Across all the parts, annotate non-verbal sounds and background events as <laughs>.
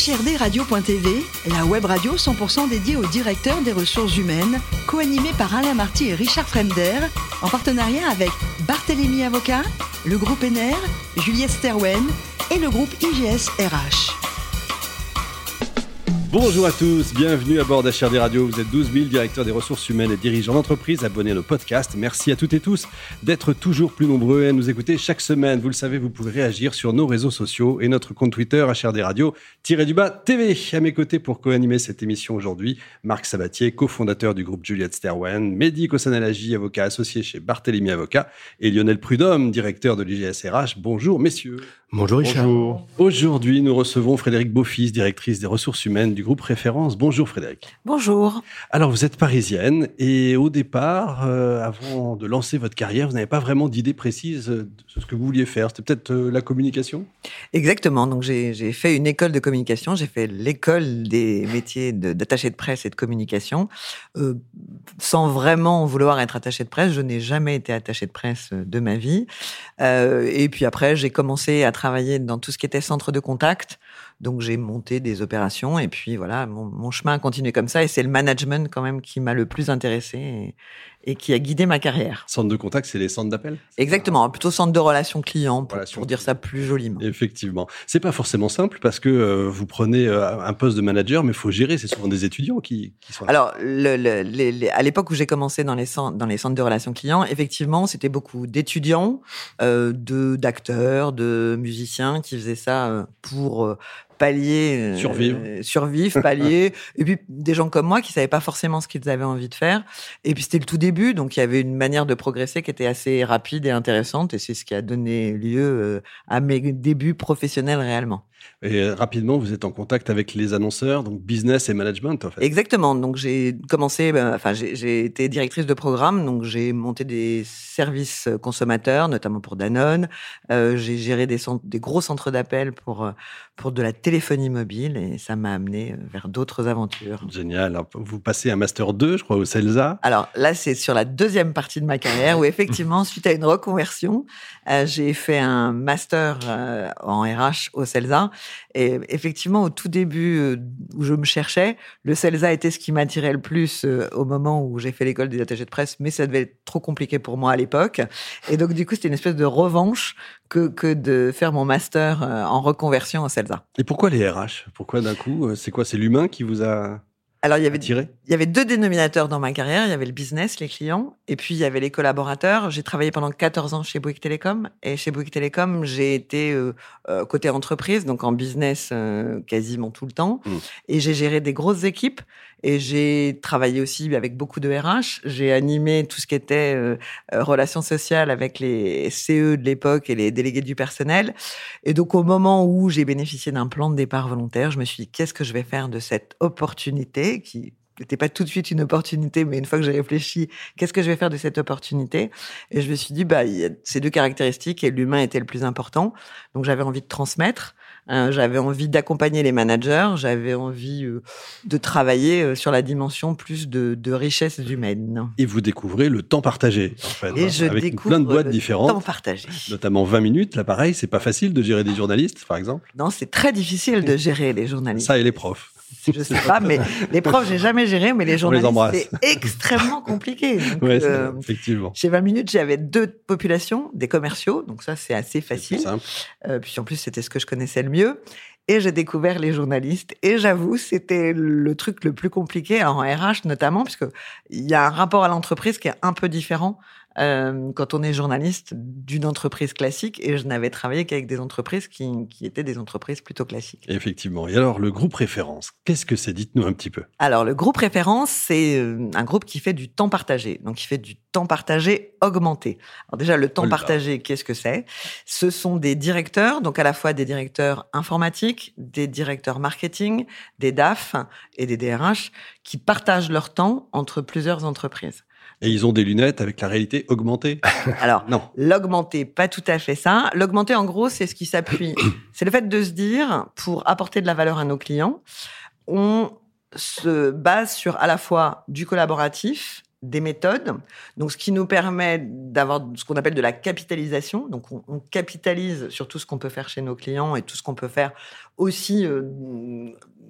HRDRadio.tv, la web radio 100% dédiée aux directeurs des ressources humaines, co-animée par Alain Marty et Richard Fremder, en partenariat avec Barthélémy Avocat, le groupe NR, Juliette Sterwen et le groupe IGS RH. Bonjour à tous, bienvenue à bord d'HRD Radio. Vous êtes 12 000 directeurs des ressources humaines et dirigeants d'entreprise abonnés à nos podcasts. Merci à toutes et tous d'être toujours plus nombreux à nous écouter chaque semaine. Vous le savez, vous pouvez réagir sur nos réseaux sociaux et notre compte Twitter HRD Radio du bas TV. À mes côtés pour co-animer cette émission aujourd'hui, Marc Sabatier, cofondateur du groupe Juliette Sterwen, Mehdi Kossanalaji, avocat associé chez Barthélemy Avocat et Lionel Prudhomme, directeur de l'IGSRH. Bonjour messieurs. Bonjour Richard. Bonjour. Aujourd'hui, nous recevons Frédéric Beaufils, directrice des ressources humaines du groupe Référence. Bonjour Frédéric. Bonjour. Alors, vous êtes parisienne et au départ, euh, avant de lancer votre carrière, vous n'avez pas vraiment d'idée précise de ce que vous vouliez faire. C'était peut-être euh, la communication? Exactement. Donc, j'ai fait une école de communication. J'ai fait l'école des métiers d'attaché de, presse et de communication. Euh, sans vraiment vouloir être attaché de presse, je n'ai jamais été attaché de presse de ma vie. et puis après, j'ai commencé à travaillé dans tout ce qui était centre de contact. Donc j'ai monté des opérations et puis voilà, mon, chemin a continué comme ça et c'est le management quand même qui m'a le plus intéressé et, qui a guidé ma carrière. Centre de contact, c'est les centres d'appel? Exactement, plutôt centre de relations clients pour, dire ça plus joliment. Effectivement. C'est pas forcément simple parce que euh, vous prenez euh, un poste de manager, mais il faut gérer, c'est souvent des étudiants qui, sont là. Alors, à l'époque où j'ai commencé dans les, centres, dans les centres de relations clients, effectivement, c'était beaucoup d'étudiants, euh, d'acteurs, de musiciens qui faisaient ça pour pallier, euh, survivre, survivre, <laughs> pallier, et puis des gens comme moi qui savaient pas forcément ce qu'ils avaient envie de faire. Et puis c'était le tout début, donc il y avait une manière de progresser qui était assez rapide et intéressante, et c'est ce qui a donné lieu euh, à mes débuts professionnels réellement. Et euh, rapidement, vous êtes en contact avec les annonceurs, donc business et management, en fait. Exactement. Donc j'ai commencé, ben, enfin j'ai été directrice de programme, donc j'ai monté des services consommateurs, notamment pour Danone. Euh, j'ai géré des, des gros centres d'appel pour euh, pour de la téléphonie mobile et ça m'a amené vers d'autres aventures. Génial. vous passez un master 2, je crois, au CELSA. Alors là, c'est sur la deuxième partie de ma carrière où effectivement, suite à une reconversion, j'ai fait un master en RH au CELSA et effectivement, au tout début euh, où je me cherchais, le CELSA était ce qui m'attirait le plus euh, au moment où j'ai fait l'école des attachés de presse, mais ça devait être trop compliqué pour moi à l'époque. Et donc, du coup, c'était une espèce de revanche que, que de faire mon master euh, en reconversion au CELSA. Et pourquoi les RH Pourquoi d'un coup? C'est quoi? C'est l'humain qui vous a alors, il y avait, il y avait deux dénominateurs dans ma carrière. Il y avait le business, les clients, et puis il y avait les collaborateurs. J'ai travaillé pendant 14 ans chez Bouygues Télécom, et chez Bouygues Télécom, j'ai été euh, euh, côté entreprise, donc en business euh, quasiment tout le temps, mmh. et j'ai géré des grosses équipes. Et j'ai travaillé aussi avec beaucoup de RH. J'ai animé tout ce qui était euh, euh, relations sociales avec les CE de l'époque et les délégués du personnel. Et donc, au moment où j'ai bénéficié d'un plan de départ volontaire, je me suis dit, qu'est-ce que je vais faire de cette opportunité qui n'était pas tout de suite une opportunité, mais une fois que j'ai réfléchi, qu'est-ce que je vais faire de cette opportunité? Et je me suis dit, bah, il y a ces deux caractéristiques et l'humain était le plus important. Donc, j'avais envie de transmettre. Hein, j'avais envie d'accompagner les managers, j'avais envie euh, de travailler euh, sur la dimension plus de, de, richesse humaine. Et vous découvrez le temps partagé, en fait, Et je avec plein de boîtes différentes. Temps partagé. Notamment 20 minutes, là pareil, c'est pas facile de gérer des journalistes, par exemple. Non, c'est très difficile de gérer les journalistes. Ça et les profs je sais pas, mais les profs, j'ai jamais géré, mais les journalistes, c'est extrêmement compliqué. <laughs> euh, effectivement. Chez 20 minutes, j'avais deux populations, des commerciaux, donc ça, c'est assez facile. Simple. Euh, puis en plus, c'était ce que je connaissais le mieux. Et j'ai découvert les journalistes. Et j'avoue, c'était le truc le plus compliqué en RH notamment, puisque il y a un rapport à l'entreprise qui est un peu différent euh, quand on est journaliste d'une entreprise classique et je n'avais travaillé qu'avec des entreprises qui, qui, étaient des entreprises plutôt classiques. Effectivement. Et alors, le groupe référence, qu'est-ce que c'est? Dites-nous un petit peu. Alors, le groupe référence, c'est euh, un groupe qui fait du temps partagé. Donc, qui fait du temps partagé augmenté. Alors déjà, le temps partagé, qu'est-ce que c'est? Ce sont des directeurs, donc à la fois des directeurs informatiques, des directeurs marketing, des DAF et des DRH, qui partagent leur temps entre plusieurs entreprises. Et ils ont des lunettes avec la réalité augmentée <laughs> Alors, non. L'augmenté, pas tout à fait ça. L'augmenté, en gros, c'est ce qui s'appuie. <coughs> c'est le fait de se dire, pour apporter de la valeur à nos clients, on se base sur à la fois du collaboratif des méthodes, donc ce qui nous permet d'avoir ce qu'on appelle de la capitalisation. Donc on, capitalise sur tout ce qu'on peut faire chez nos clients et tout ce qu'on peut faire aussi euh,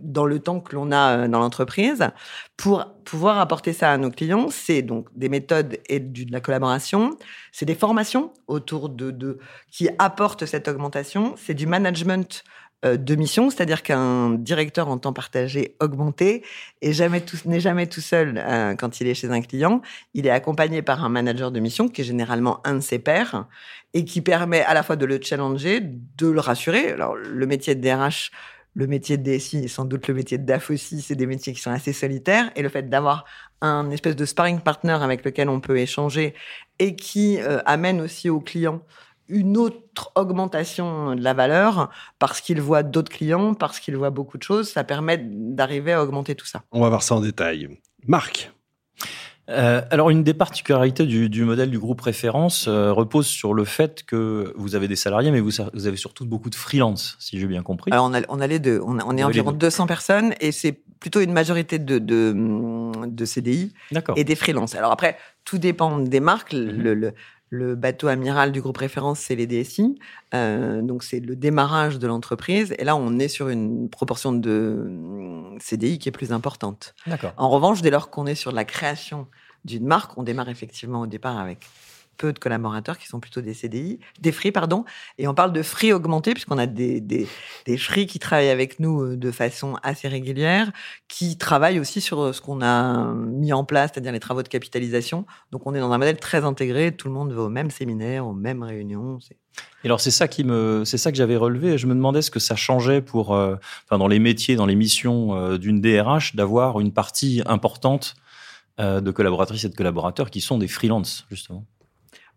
dans le temps que l'on a euh, dans l'entreprise pour pouvoir apporter ça à nos clients. C'est donc des méthodes et de la collaboration, c'est des formations autour de, qui apportent cette augmentation, c'est du management euh, de mission, c'est-à-dire qu'un directeur en temps partagé augmenté n'est jamais tout, jamais tout seul euh, quand il est chez un client. Il est accompagné par un manager de mission qui est généralement un de ses pairs et qui permet à la fois de le challenger, de le rassurer. Alors, le métier de DRH, le métier de DSI et sans doute le métier de DAF aussi, c'est des métiers qui sont assez solitaires. Et le fait d'avoir un espèce de sparring partner avec lequel on peut échanger et qui euh, amène aussi au client une autre augmentation de la valeur parce qu'il voit d'autres clients, parce qu'il voit beaucoup de choses. Ça permet d'arriver à augmenter tout ça. On va voir ça en détail. Marc euh, alors, une des particularités du, modèle du groupe référence euh, repose sur le fait que vous avez des salariés, mais vous, avez surtout beaucoup de freelance, si j'ai bien compris. Alors, on a, on a les deux. On, est environ 200 personnes et c'est plutôt une majorité de, de, de CDI et des freelances. Alors après, tout dépend des marques. Mhm. le, le bateau amiral du groupe référence, c'est les DSI. Euh, donc, c'est le démarrage de l'entreprise. Et là, on est sur une proportion de mm, CDI qui est plus importante. En revanche, dès lors qu'on est sur la création d'une marque, on démarre effectivement au départ avec peu de collaborateurs qui sont plutôt des CDI, des free, pardon. Et on parle de free augmenté puisqu'on a des, des, des free qui travaillent avec nous euh, de façon assez régulière, qui travaillent aussi sur euh, ce qu'on a mis en place, c'est-à-dire les travaux de capitalisation. Donc on est dans un modèle très intégré, tout le monde va au même séminaire, aux mêmes réunions. Et alors c'est ça qui me, c'est ça que j'avais relevé. Je me demandais ce que ça changeait pour, euh, enfin dans les métiers, dans les missions d'une DRH, d'avoir une partie importante de collaboratrices et de collaborateurs qui sont des freelances justement.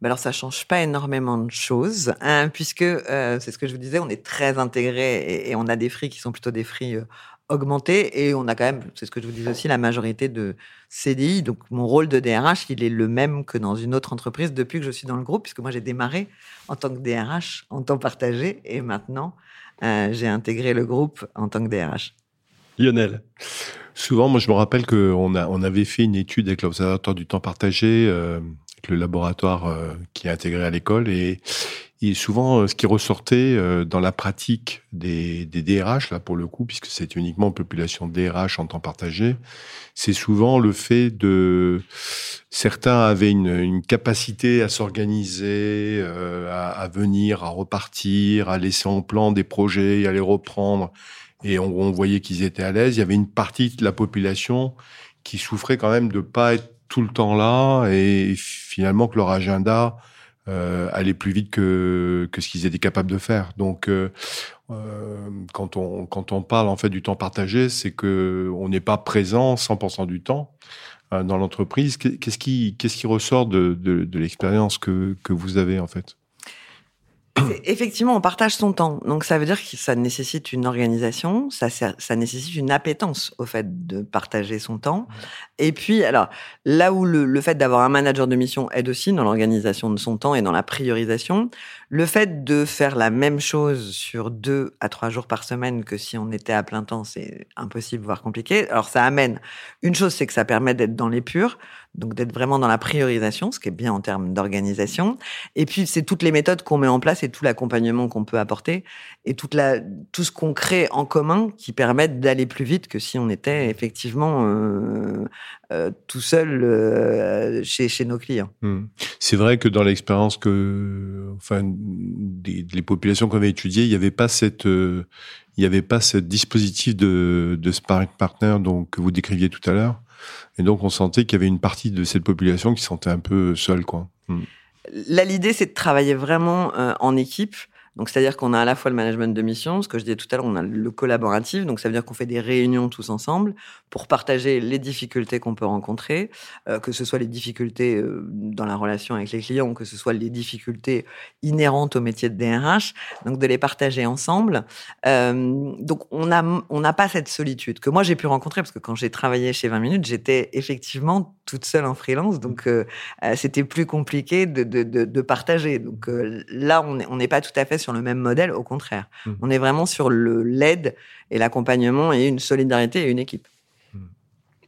Alors ça change pas énormément de choses, hein, puisque euh, c'est ce que je vous disais, on est très intégré et, on a des fris qui sont plutôt des fris euh, augmentés et on a quand même, c'est ce que je vous disais aussi, la majorité de CDI. Donc mon rôle de DRH, il est le même que dans une autre entreprise depuis que je suis dans le groupe, puisque moi j'ai démarré en tant que DRH en temps partagé et maintenant euh, j'ai intégré le groupe en tant que DRH. Lionel. Souvent, moi je me rappelle qu'on on avait fait une étude avec l'Observatoire du temps partagé le laboratoire euh, qui est intégré à l'école. Et, souvent euh, ce qui ressortait euh, dans la pratique des, des, DRH là pour le coup puisque c'est uniquement population DRH en temps partagé c'est souvent le fait de certains avaient une, capacité à s'organiser à, venir à repartir à laisser en plan des projets à les reprendre. Et on, voyait qu'ils étaient à l'aise. Il y avait une partie de la population qui souffrait quand même de pas être tout le temps là et finalement que leur agenda euh, allait plus vite que, que ce qu'ils étaient capables de faire. Donc, euh, euh, quand, on, quand on parle en fait du temps partagé, c'est que on n'est pas présent 100% du temps euh, dans l'entreprise. Qu'est-ce qui, qu'est-ce qui ressort de, de, de l'expérience que, que vous avez en fait? Effectivement, on partage son temps. Donc, ça veut dire que ça nécessite une organisation, ça, nécessite une appétence au fait de partager son temps. Et puis, alors, là où le, le fait d'avoir un manager de mission aide aussi dans l'organisation de son temps et dans la priorisation, le fait de faire la même chose sur deux à trois jours par semaine que si on était à plein temps, c'est impossible, voire compliqué. Alors, ça amène, une chose, c'est que ça permet d'être dans les purs donc d'être vraiment dans la priorisation, ce qui est bien en termes d'organisation. Et puis c'est toutes les méthodes qu'on met en place et tout l'accompagnement qu'on peut apporter et tout ce qu'on crée en commun qui permettent d'aller plus vite que si on était effectivement euh, euh, tout seul euh, chez, nos clients. Hmm. C'est vrai que dans l'expérience que, enfin, des, populations qu'on avait étudiées, il n'y avait pas cette il n'y avait pas ce dispositif de, de sparring partner donc, que vous décriviez tout à l'heure. Et donc, on sentait qu'il y avait une partie de cette population qui se sentait un peu seule, quoi. Hmm. Là, l'idée, c'est de travailler vraiment euh, en équipe donc, c'est-à-dire qu'on a à la fois le management de mission, ce que je disais tout à l'heure, on a le collaboratif. Donc, ça veut dire qu'on fait des réunions tous ensemble pour partager les difficultés qu'on peut rencontrer, euh, que ce soit les difficultés euh, dans la relation avec les clients, que ce soit les difficultés inhérentes au métier de DRH. Donc, de les partager ensemble. Euh, donc, on a, on n'a pas cette solitude que moi j'ai pu rencontrer parce que quand j'ai travaillé chez 20 minutes, j'étais effectivement toute seule en freelance. Donc, c'était plus compliqué de, de, de, partager. Donc, là, on n'est on pas tout à fait sur le même modèle, au contraire. Mmh. On est vraiment sur le l'aide et l'accompagnement et une solidarité et une équipe.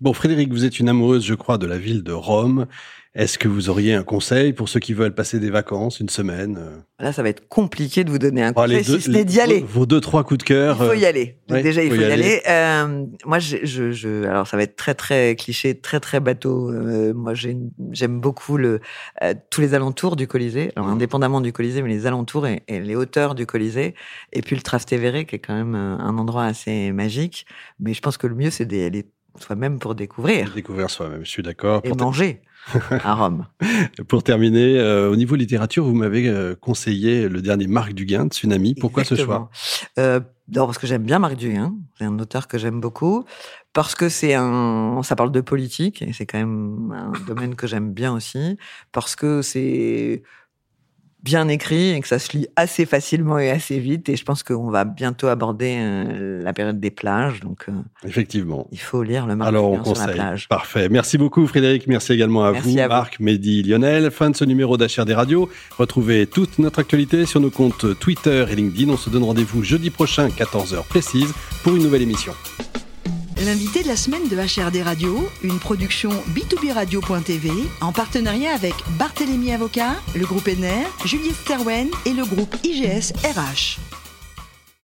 Mmh. Bon, Frédéric, vous êtes une amoureuse, je crois, de la ville de Rome. Est-ce que vous auriez un conseil pour ceux qui veulent passer des vacances, une semaine euh? Là, ça va être compliqué de vous donner un conseil, si ce n'est d'y aller. Vos deux, trois coups de cœur. Il faut euh, y aller. ouais, Déjà, il faut faut y y aller. Euh, moi, je, je, je- alors ça va être très très cliché, très très bateau. Euh, moi, j'aime beaucoup le euh, tous les alentours du Colisée. Alors, indépendamment du Colisée, mais les alentours et, et les hauteurs du Colisée. Et puis le Trastevere, qui est quand même un endroit assez magique. Mais je pense que le mieux, c'est d'y aller soi-même pour découvrir Découvrir soi-même, je suis d'accord. et manger à <laughs> Rome. pour terminer, euh, au niveau littérature, vous m'avez euh, conseillé le dernier Marc Duguin, Tsunami. Pourquoi ce choix? Euh, D'abord parce que j'aime bien Marc Duguin, c'est un auteur que j'aime beaucoup, parce que c'est un, ça parle de politique et c'est quand même un domaine que j'aime bien aussi, parce que c'est bien écrit et que ça se lit assez facilement et assez vite. Et je pense qu'on va bientôt aborder euh, la période des plages, donc euh, Effectivement. il faut lire le Marc Alors, on Duguin sur la conseille. plage. Parfait. Merci beaucoup, Frédéric. Merci également à Merci vous, à vous. Marc, Mehdi, Lionel. Fin de ce numéro d'HR des radios. Retrouvez toute notre actualité sur nos comptes Twitter et LinkedIn. On se donne rendez-vous jeudi prochain, 14h précise, pour une nouvelle émission. L'invité de la semaine de HRD Radio, une production b2b-radio.tv en partenariat avec Barthélémy Avocat, le groupe NR, Juliette Sterwen et le groupe IGS RH.